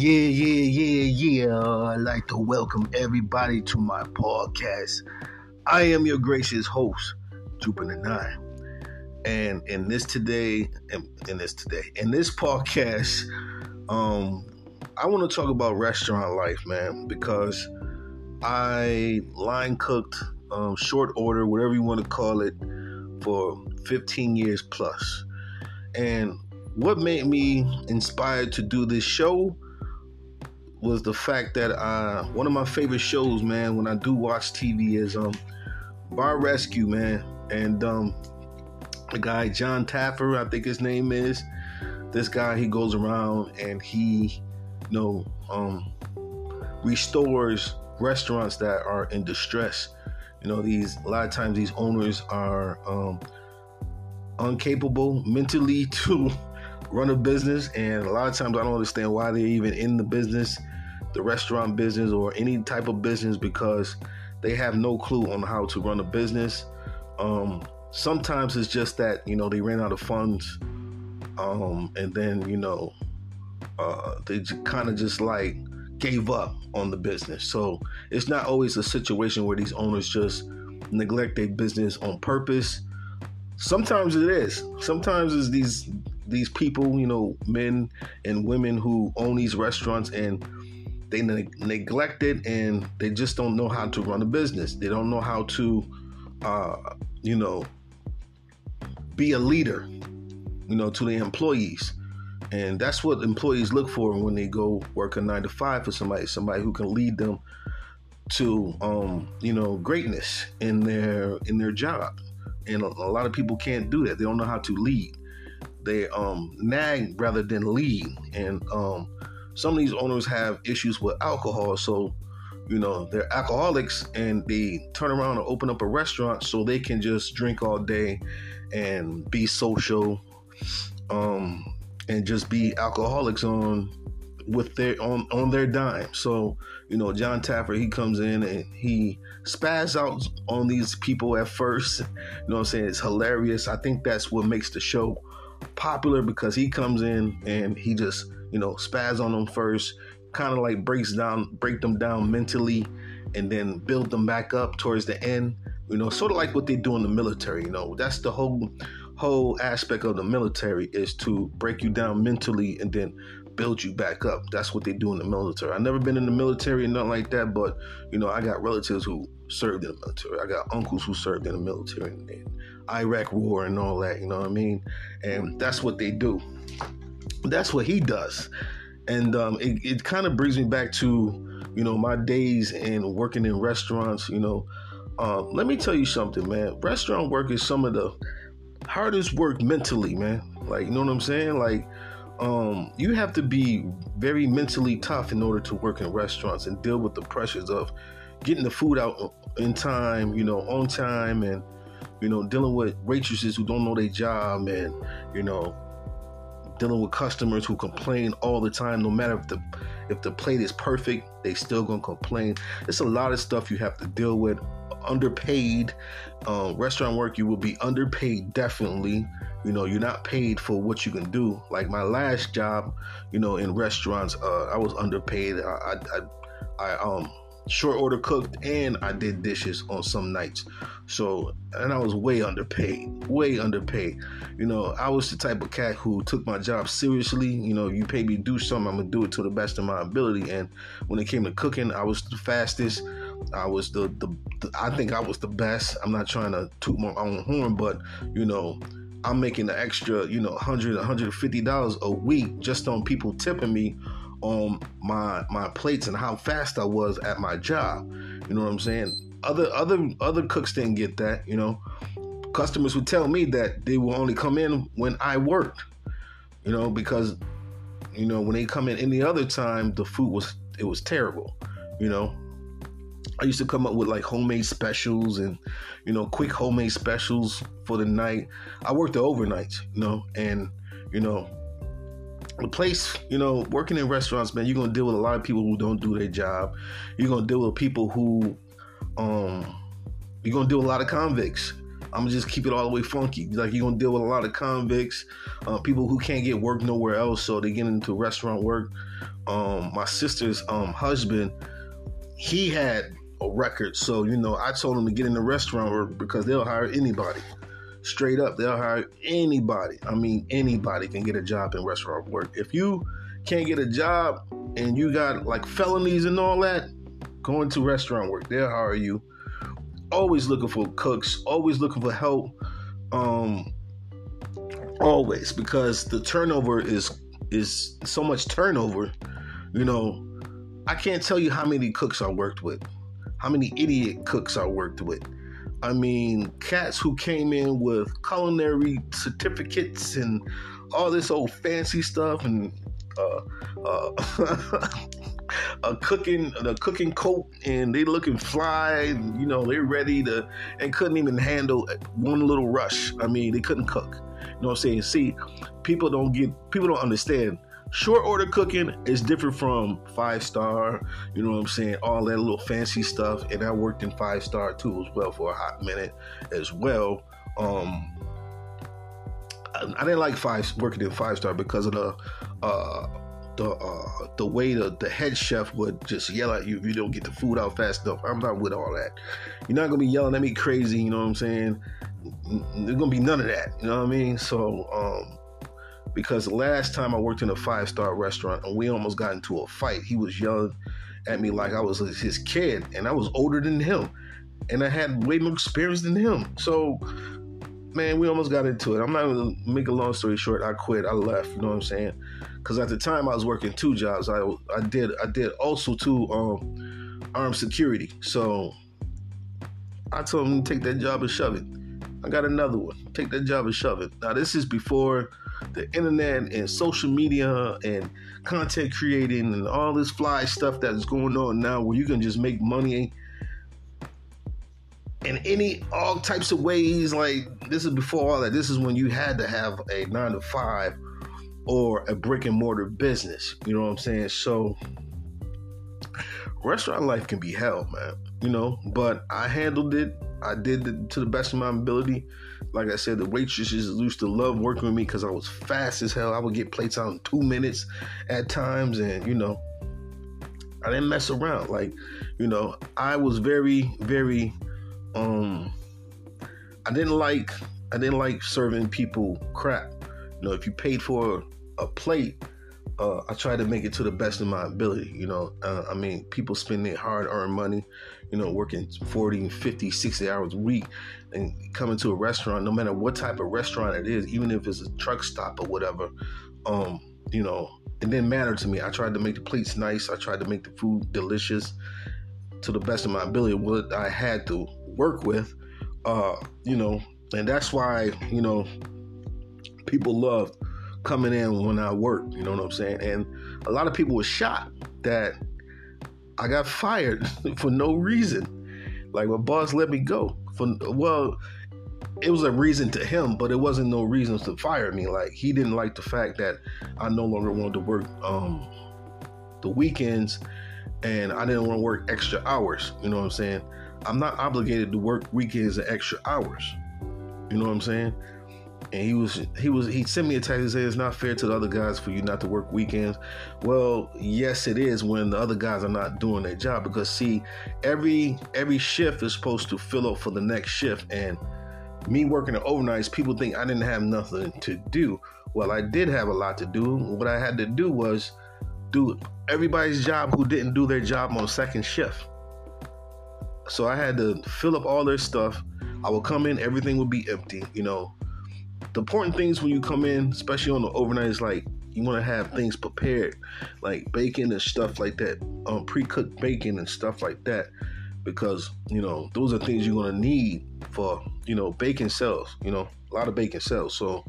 Yeah, yeah, yeah, yeah. I'd like to welcome everybody to my podcast. I am your gracious host, Jupiter Nine. And in this today, in this today, in this podcast, um, I want to talk about restaurant life, man, because I line cooked, um, short order, whatever you want to call it, for 15 years plus. And what made me inspired to do this show was the fact that uh, one of my favorite shows, man, when I do watch TV is um, Bar Rescue, man, and um, the guy John Taffer, I think his name is. This guy, he goes around and he, you know, um, restores restaurants that are in distress. You know, these a lot of times these owners are um, incapable mentally to run a business, and a lot of times I don't understand why they're even in the business, the restaurant business, or any type of business because they have no clue on how to run a business. Um, sometimes it's just that you know they ran out of funds, um, and then you know uh, they kind of just like gave up on the business. So it's not always a situation where these owners just neglect their business on purpose. Sometimes it is. Sometimes it's these these people, you know, men and women who own these restaurants and they ne- neglect it and they just don't know how to run a business. They don't know how to, uh, you know, be a leader, you know, to the employees. And that's what employees look for when they go work a nine to five for somebody, somebody who can lead them to, um, you know, greatness in their in their job. And a, a lot of people can't do that. They don't know how to lead they um, nag rather than lead. And um, some of these owners have issues with alcohol, so you know they're alcoholics and they turn around and open up a restaurant so they can just drink all day and be social um, and just be alcoholics on with their on on their dime. So you know, John Taffer he comes in and he spaz out on these people at first. You know what I'm saying? It's hilarious. I think that's what makes the show popular because he comes in and he just you know spaz on them first, kind of like breaks down, break them down mentally, and then build them back up towards the end. You know, sort of like what they do in the military. You know, that's the whole whole aspect of the military is to break you down mentally and then build you back up. That's what they do in the military. I've never been in the military and nothing like that, but you know, I got relatives who served in the military. I got uncles who served in the military and Iraq war and all that, you know what I mean? And that's what they do. That's what he does. And um, it, it kind of brings me back to, you know, my days in working in restaurants, you know. Um, let me tell you something, man. Restaurant work is some of the hardest work mentally, man. Like, you know what I'm saying? Like, um, you have to be very mentally tough in order to work in restaurants and deal with the pressures of getting the food out in time, you know, on time, and you know, dealing with waitresses who don't know their job and, you know, dealing with customers who complain all the time, no matter if the if the plate is perfect, they still gonna complain. It's a lot of stuff you have to deal with. Underpaid, um, restaurant work, you will be underpaid definitely. You know, you're not paid for what you can do. Like my last job, you know, in restaurants, uh, I was underpaid. I, I, I, I um short order cooked and I did dishes on some nights. So, and I was way underpaid, way underpaid. You know, I was the type of cat who took my job seriously. You know, you pay me to do something, I'm gonna do it to the best of my ability. And when it came to cooking, I was the fastest. I was the, the, the I think I was the best. I'm not trying to toot my own horn, but you know, I'm making an extra, you know, 100 150 dollars a week just on people tipping me on my my plates and how fast I was at my job. You know what I'm saying? Other other other cooks didn't get that. You know, customers would tell me that they will only come in when I worked. You know, because you know when they come in any other time, the food was it was terrible. You know, I used to come up with like homemade specials and you know quick homemade specials for the night. I worked the overnights, you know, and you know the place, you know, working in restaurants, man, you're gonna deal with a lot of people who don't do their job. You're gonna deal with people who, um, you're gonna deal with a lot of convicts. I'm gonna just keep it all the way funky. Like you're gonna deal with a lot of convicts, uh, people who can't get work nowhere else, so they get into restaurant work. Um, my sister's um, husband, he had a record, so you know I told him to get in the restaurant because they'll hire anybody. Straight up, they'll hire anybody. I mean, anybody can get a job in restaurant work. If you can't get a job and you got like felonies and all that, go into restaurant work. They'll hire you always looking for cooks, always looking for help. Um, always because the turnover is is so much turnover. You know, I can't tell you how many cooks I worked with, how many idiot cooks I worked with. I mean, cats who came in with culinary certificates and all this old fancy stuff and uh, uh, a cooking a cooking coat and they looking fly and, you know they're ready to and couldn't even handle one little rush. I mean they couldn't cook. You know what i'm saying? See people don't get people don't understand short order cooking is different from five star you know what i'm saying all that little fancy stuff and i worked in five star too as well for a hot minute as well um I didn't like five working in five star because of the uh, the uh, the way the, the head chef would just yell at you if you don't get the food out fast enough. I'm not with all that. You're not gonna be yelling at me crazy. You know what I'm saying? There's gonna be none of that. You know what I mean? So um, because last time I worked in a five star restaurant and we almost got into a fight, he was yelling at me like I was his kid and I was older than him and I had way more experience than him. So man, we almost got into it. I'm not gonna make a long story short. I quit. I left. You know what I'm saying? Because at the time I was working two jobs. I I did I did also two um, armed security. So I told him take that job and shove it. I got another one. Take that job and shove it. Now this is before the internet and social media and content creating and all this fly stuff that is going on now where you can just make money in any all types of ways. Like this is before all that. This is when you had to have a nine to five or a brick and mortar business. You know what I'm saying? So restaurant life can be hell, man. You know, but I handled it. I did it to the best of my ability. Like I said, the waitresses used to love working with me because I was fast as hell. I would get plates out in two minutes at times, and you know, I didn't mess around. Like, you know, I was very, very um I didn't like I didn't like serving people crap. You know, if you paid for a plate, uh, I try to make it to the best of my ability. You know, uh, I mean, people spend their hard earned money, you know, working 40, 50, 60 hours a week and coming to a restaurant, no matter what type of restaurant it is, even if it's a truck stop or whatever, um, you know, it didn't matter to me. I tried to make the plates nice. I tried to make the food delicious to the best of my ability, what I had to work with, uh, you know, and that's why, you know, people loved coming in when I worked, you know what I'm saying? And a lot of people were shocked that I got fired for no reason. Like my boss let me go for well, it was a reason to him, but it wasn't no reason to fire me. Like he didn't like the fact that I no longer wanted to work um, the weekends and I didn't want to work extra hours. You know what I'm saying? I'm not obligated to work weekends and extra hours. You know what I'm saying? And he was he was he sent me a text and said it's not fair to the other guys for you not to work weekends. Well, yes, it is when the other guys are not doing their job because see, every every shift is supposed to fill up for the next shift. And me working the overnights, people think I didn't have nothing to do. Well, I did have a lot to do. What I had to do was do everybody's job who didn't do their job on second shift. So I had to fill up all their stuff. I would come in, everything would be empty. You know, the important things when you come in, especially on the overnight, is like you want to have things prepared, like bacon and stuff like that, um, pre-cooked bacon and stuff like that, because you know those are things you're gonna need for you know bacon cells. You know, a lot of bacon cells. So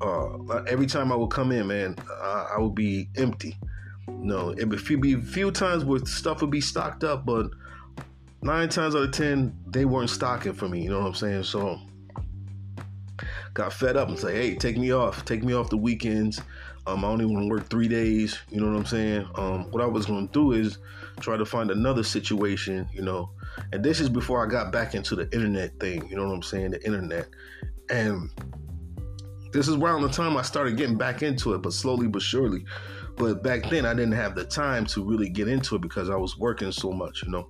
uh, every time I would come in, man, I, I would be empty. No, it would be a few times where stuff would be stocked up, but nine times out of ten, they weren't stocking for me. You know what I'm saying? So got fed up and say, hey, take me off, take me off the weekends. Um, I only want to work three days. You know what I'm saying? Um, what I was going to do is try to find another situation, you know. And this is before I got back into the internet thing. You know what I'm saying? The internet. And this is around the time I started getting back into it, but slowly but surely. But back then, I didn't have the time to really get into it because I was working so much, you know.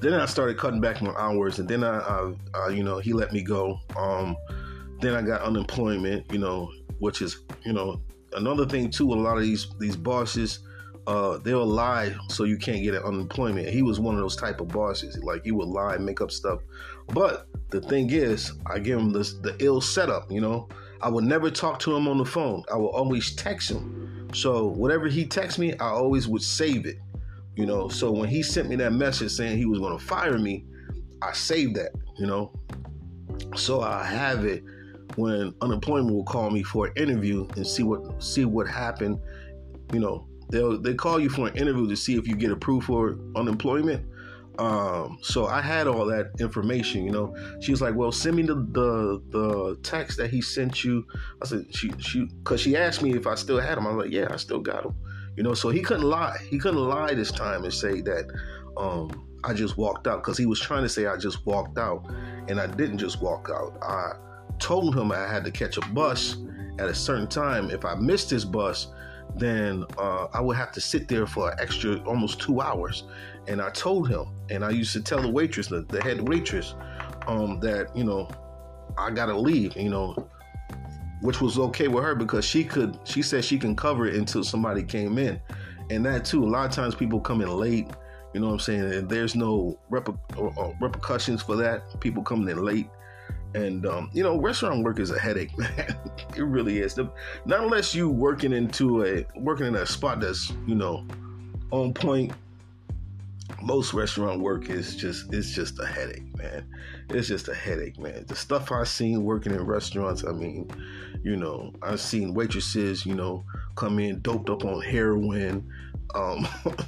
Then I started cutting back my hours, and then I, I, I you know, he let me go. Um, then I got unemployment, you know, which is, you know, another thing too. A lot of these these bosses, uh, they'll lie so you can't get an unemployment. He was one of those type of bosses. Like he would lie, make up stuff. But the thing is, I give him this the ill setup. You know, I would never talk to him on the phone. I would always text him. So whatever he texts me, I always would save it. You know, so when he sent me that message saying he was going to fire me, I saved that. You know, so I have it when unemployment will call me for an interview and see what see what happened. You know, they'll they call you for an interview to see if you get approved for unemployment. Um, so I had all that information, you know. She was like, "Well, send me the the, the text that he sent you." I said, "She she," because she asked me if I still had them. I was like, "Yeah, I still got them." You know, so he couldn't lie. He couldn't lie this time and say that um, I just walked out because he was trying to say I just walked out, and I didn't just walk out. I told him I had to catch a bus at a certain time. If I missed this bus, then uh, I would have to sit there for an extra almost two hours. And I told him, and I used to tell the waitress, the, the head waitress, um, that you know I gotta leave. You know, which was okay with her because she could. She said she can cover it until somebody came in, and that too. A lot of times people come in late. You know what I'm saying? And there's no rep- uh, repercussions for that. People coming in late. And um, you know, restaurant work is a headache, man. it really is. Not unless you working into a working in a spot that's you know on point most restaurant work is just it's just a headache, man. It's just a headache, man. The stuff I've seen working in restaurants, I mean, you know, I've seen waitresses, you know, come in doped up on heroin. Um, of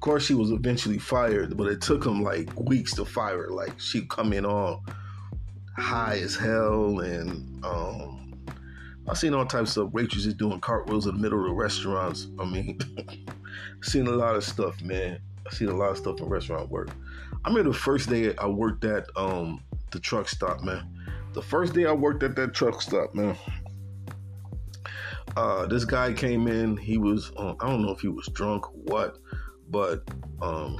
course, she was eventually fired, but it took them like weeks to fire her. Like she'd come in all high as hell, and um, I've seen all types of waitresses doing cartwheels in the middle of the restaurants. I mean, seen a lot of stuff, man. I've seen a lot of stuff in restaurant work. I remember the first day I worked at um, the truck stop, man. The first day I worked at that truck stop, man. Uh, this guy came in. He was, um, I don't know if he was drunk or what, but um,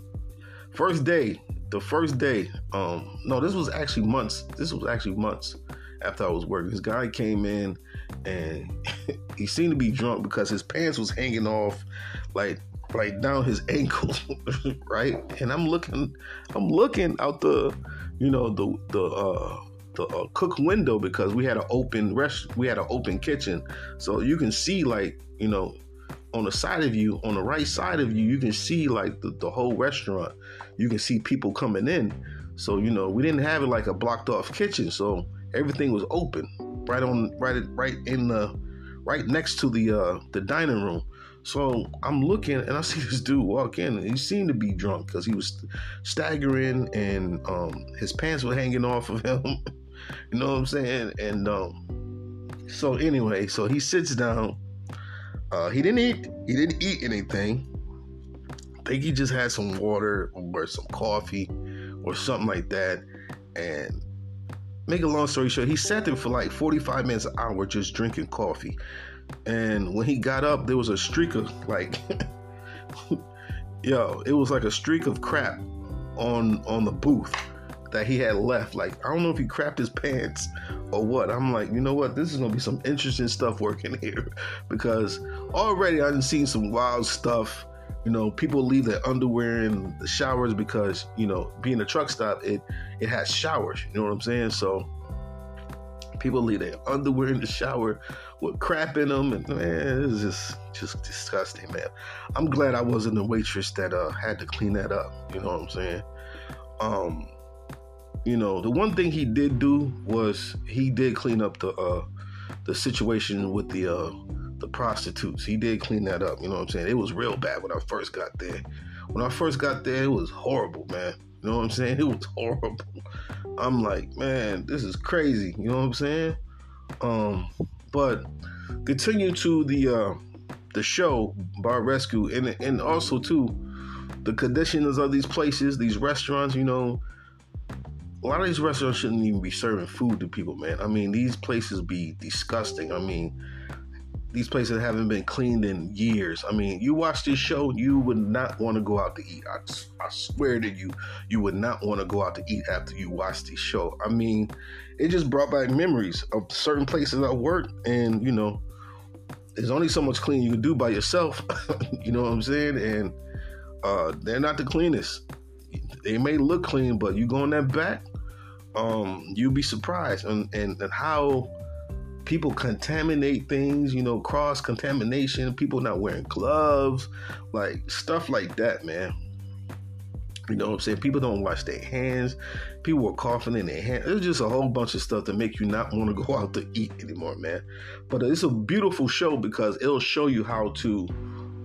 first day, the first day, um, no, this was actually months. This was actually months after I was working. This guy came in and he seemed to be drunk because his pants was hanging off like right down his ankle, right? And I'm looking, I'm looking out the, you know, the the uh, the uh, cook window because we had an open rest, we had an open kitchen, so you can see like you know, on the side of you, on the right side of you, you can see like the, the whole restaurant. You can see people coming in. So you know, we didn't have it like a blocked off kitchen, so everything was open, right on, right, right in the, right next to the uh, the dining room. So I'm looking and I see this dude walk in and he seemed to be drunk because he was staggering and um, his pants were hanging off of him. you know what I'm saying? And um, so anyway, so he sits down. Uh, he didn't eat. He didn't eat anything. I think he just had some water or some coffee or something like that. And make a long story short, he sat there for like 45 minutes, an hour, just drinking coffee. And when he got up, there was a streak of like, yo, it was like a streak of crap on on the booth that he had left. Like, I don't know if he crapped his pants or what. I'm like, you know what? This is gonna be some interesting stuff working here because already I've seen some wild stuff. You know, people leave their underwear in the showers because you know, being a truck stop, it it has showers. You know what I'm saying? So people leave their underwear in the shower with crap in them, and man, it's just just disgusting, man. I'm glad I wasn't the waitress that uh, had to clean that up. You know what I'm saying? Um, you know, the one thing he did do was he did clean up the uh, the situation with the uh, the prostitutes. He did clean that up. You know what I'm saying? It was real bad when I first got there. When I first got there, it was horrible, man. You know what I'm saying? It was horrible. I'm like, man, this is crazy. You know what I'm saying? Um, but continue to the uh, the show Bar Rescue, and and also too the conditions of these places, these restaurants. You know, a lot of these restaurants shouldn't even be serving food to people, man. I mean, these places be disgusting. I mean, these places haven't been cleaned in years. I mean, you watch this show, you would not want to go out to eat. I, I swear to you, you would not want to go out to eat after you watch this show. I mean, it just brought back memories of certain places I worked, and you know, there's only so much cleaning you can do by yourself. you know what I'm saying? And uh, they're not the cleanest. They may look clean, but you go in that back, um, you'll be surprised and, and, and how people contaminate things, you know, cross contamination, people not wearing gloves, like stuff like that, man. You know what I'm saying? People don't wash their hands. People were coughing in their hands. It's just a whole bunch of stuff to make you not want to go out to eat anymore, man. But it's a beautiful show because it'll show you how to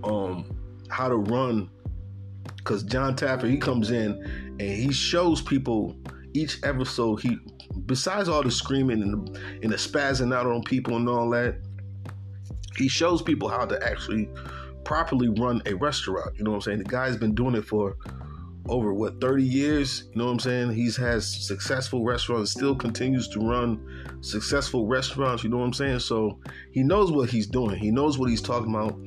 um how to run because John Taffer he comes in and he shows people each episode he besides all the screaming and the, and the spazzing out on people and all that he shows people how to actually properly run a restaurant. You know what i'm saying? The guy's been doing it for over what 30 years? You know what i'm saying? He's has successful restaurants still continues to run successful restaurants you know what i'm saying? So he knows what he's doing. He knows what he's talking about.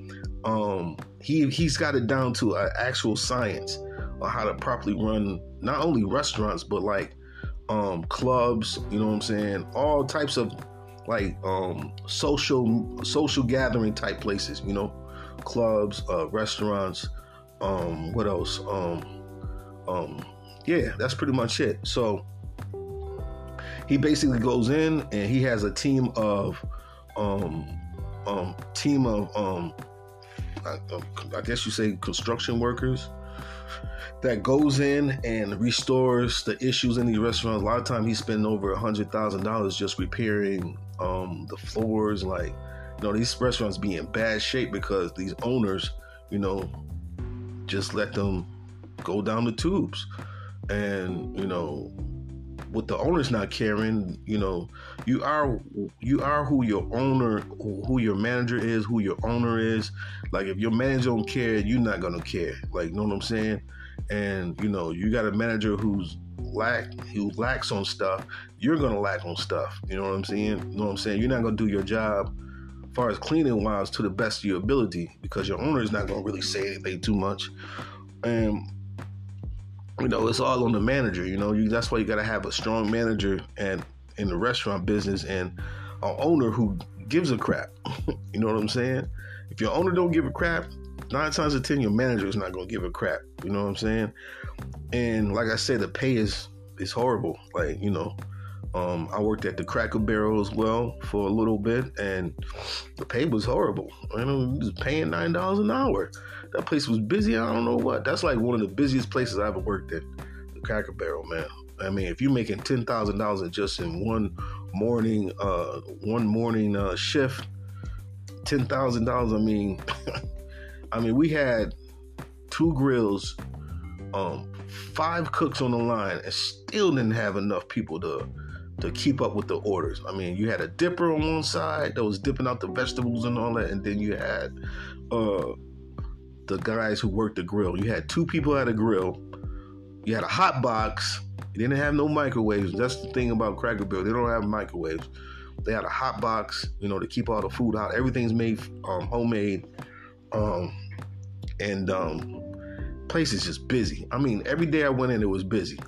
Um he he's got it down to an actual science on how to properly run not only restaurants but like um clubs you know what i'm saying? All types of like um social social gathering type places you know? Clubs uh restaurants um what else? Um um yeah that's pretty much it. So he basically goes in and he has a team of um um team of um I, I guess you say construction workers that goes in and restores the issues in the restaurants. A lot of time he's spending over a hundred thousand dollars just repairing um, the floors. Like, you know, these restaurants be in bad shape because these owners, you know, just let them go down the tubes. And, you know, with the owners not caring, you know, you are you are who your owner, who your manager is, who your owner is. Like if your manager don't care, you're not gonna care. Like, you know what I'm saying? And you know, you got a manager who's lack who lacks on stuff, you're gonna lack on stuff. You know what I'm saying? You know what I'm saying? You're not gonna do your job as far as cleaning wise to the best of your ability because your owner is not gonna really say anything too much. And you know, it's all on the manager. You know, you, that's why you got to have a strong manager and in the restaurant business and an owner who gives a crap. you know what I'm saying? If your owner don't give a crap, nine times out of ten, your manager is not gonna give a crap. You know what I'm saying? And like I said, the pay is is horrible. Like you know, um, I worked at the Cracker Barrel as well for a little bit, and the pay was horrible. You know, was paying nine dollars an hour. That place was busy. I don't know what. That's like one of the busiest places I ever worked at. The Cracker Barrel, man. I mean, if you're making ten thousand dollars just in one morning, uh, one morning uh, shift, ten thousand dollars. I mean, I mean, we had two grills, um, five cooks on the line, and still didn't have enough people to to keep up with the orders. I mean, you had a dipper on one side that was dipping out the vegetables and all that, and then you had uh, the guys who worked the grill. You had two people at a grill. You had a hot box. You didn't have no microwaves. That's the thing about Cracker Barrel. They don't have microwaves. They had a hot box, you know, to keep all the food hot. Everything's made um, homemade. Um, and um, place is just busy. I mean, every day I went in, it was busy.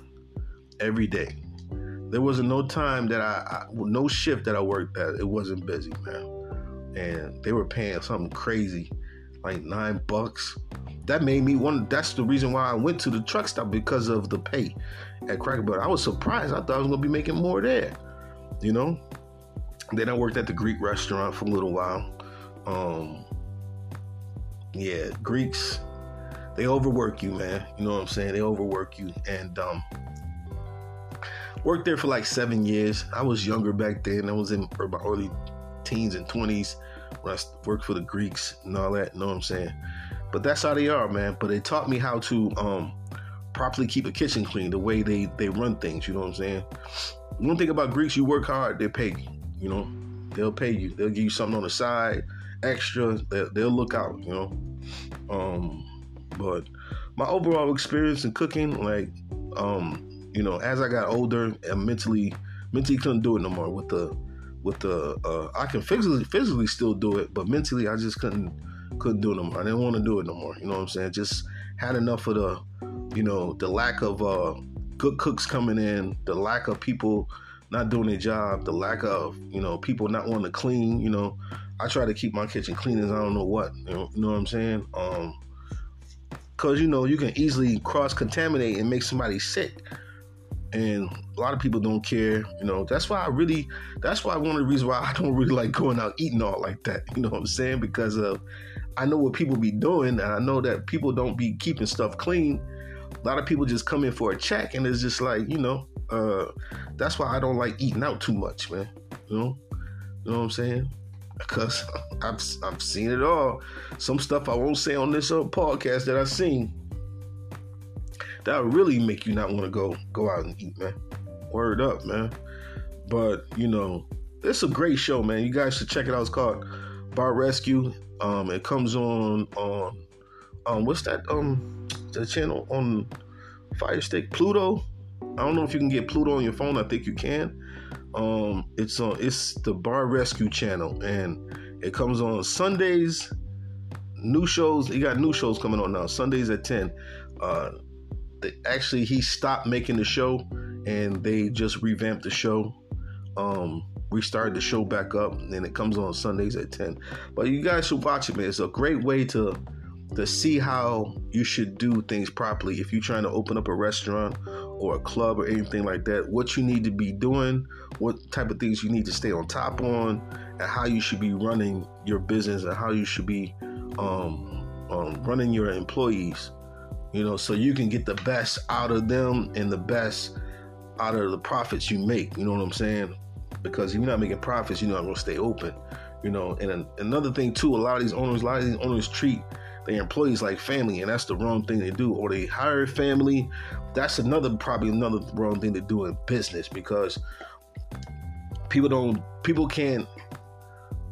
Every day. There wasn't no time that I, I no shift that I worked at, it wasn't busy, man. And they were paying something crazy, like nine bucks. That made me one. That's the reason why I went to the truck stop because of the pay at Cracker Barrel. I was surprised. I thought I was gonna be making more there, you know. Then I worked at the Greek restaurant for a little while. Um, yeah, Greeks, they overwork you, man. You know what I'm saying? They overwork you. And um worked there for like seven years. I was younger back then. I was in my early teens and twenties when I worked for the Greeks and all that. You know what I'm saying? But that's how they are, man. But they taught me how to um properly keep a kitchen clean, the way they they run things. You know what I'm saying? One thing about Greeks, you work hard, they pay you. You know, they'll pay you. They'll give you something on the side, extra. They'll, they'll look out. You know, um, but my overall experience in cooking, like, um, you know, as I got older and mentally, mentally couldn't do it no more with the, with the, uh, I can physically, physically still do it, but mentally I just couldn't, couldn't do it no more. I didn't want to do it no more. You know what I'm saying? Just had enough of the, you know, the lack of uh, good cooks coming in, the lack of people not doing their job, the lack of, you know, people not wanting to clean. You know, I try to keep my kitchen clean as I don't know what. You know, you know what I'm saying? Um, Cause you know you can easily cross contaminate and make somebody sick, and a lot of people don't care. You know that's why I really, that's why one of the reasons why I don't really like going out eating all like that. You know what I'm saying? Because of I know what people be doing, and I know that people don't be keeping stuff clean. A lot of people just come in for a check, and it's just like you know, uh, that's why I don't like eating out too much, man. You know, you know what I'm saying? Because I've I've seen it all. Some stuff I won't say on this uh, podcast that I've seen that would really make you not want to go go out and eat, man. Word up, man. But you know, it's a great show, man. You guys should check it out. It's called Bar Rescue. Um, it comes on on um, what's that um the channel on Fire Stick Pluto. I don't know if you can get Pluto on your phone. I think you can. Um, it's on it's the Bar Rescue channel, and it comes on Sundays. New shows. You got new shows coming on now. Sundays at ten. Uh, actually, he stopped making the show, and they just revamped the show. Um, restarted the show back up, and it comes on Sundays at ten. But you guys should watch it, man. It's a great way to to see how you should do things properly. If you're trying to open up a restaurant or a club or anything like that, what you need to be doing, what type of things you need to stay on top on, and how you should be running your business and how you should be um, um, running your employees. You know, so you can get the best out of them and the best out of the profits you make. You know what I'm saying? Because if you're not making profits, you're not going to stay open. You know, and another thing too, a lot of these owners, a lot of these owners treat their employees like family, and that's the wrong thing to do. Or they hire family. That's another probably another wrong thing to do in business because people don't people can't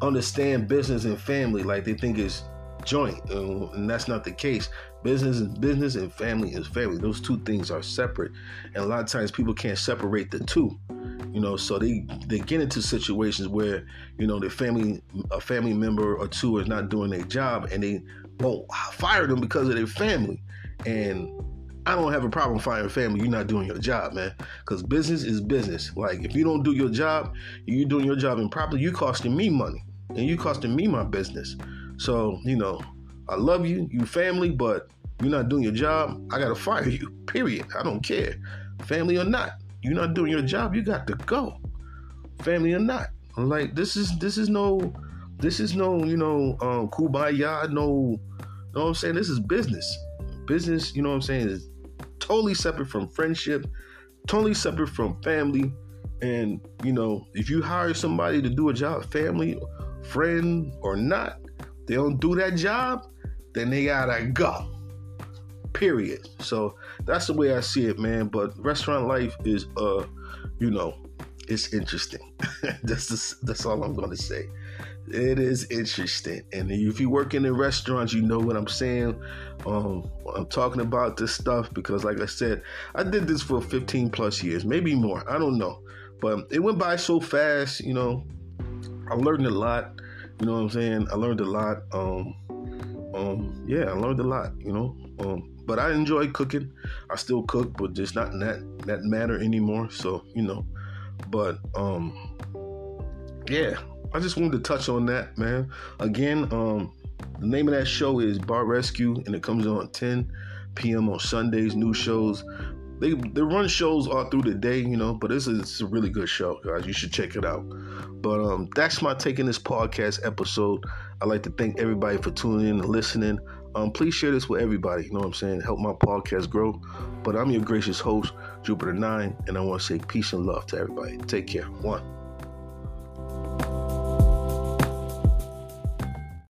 understand business and family like they think it's joint, uh, and that's not the case. Business is business, and family is family. Those two things are separate, and a lot of times people can't separate the two. You know, so they they get into situations where you know the family a family member or two is not doing their job, and they won't fire them because of their family. And I don't have a problem firing family. You're not doing your job, man. Because business is business. Like if you don't do your job, you're doing your job improperly. You costing me money, and you costing me my business. So you know, I love you, you family, but you're not doing your job. I gotta fire you. Period. I don't care, family or not. You're not doing your job. You got to go, family or not. Like this is this is no this is no you know um, kumbaya. No, you know what I'm saying. This is business. Business. You know what I'm saying is totally separate from friendship, totally separate from family. And you know, if you hire somebody to do a job, family, friend or not, they don't do that job, then they gotta go. Period. So that's the way I see it, man. But restaurant life is, uh, you know, it's interesting. that's just, that's all I'm gonna say. It is interesting, and if you work in the restaurants, you know what I'm saying. Um, I'm talking about this stuff because, like I said, I did this for 15 plus years, maybe more. I don't know, but it went by so fast. You know, I learned a lot. You know what I'm saying? I learned a lot. Um, um, yeah, I learned a lot. You know, um, but I enjoy cooking. I still cook, but just not in that that matter anymore. So you know, but um, yeah, I just wanted to touch on that, man. Again, um, the name of that show is Bar Rescue, and it comes on 10 p.m. on Sundays. New shows. They they run shows all through the day, you know. But this is a really good show, guys. You should check it out. But um, that's my take in this podcast episode. I'd like to thank everybody for tuning in and listening. Um, please share this with everybody. You know what I'm saying? Help my podcast grow. But I'm your gracious host, Jupiter Nine, and I want to say peace and love to everybody. Take care. One.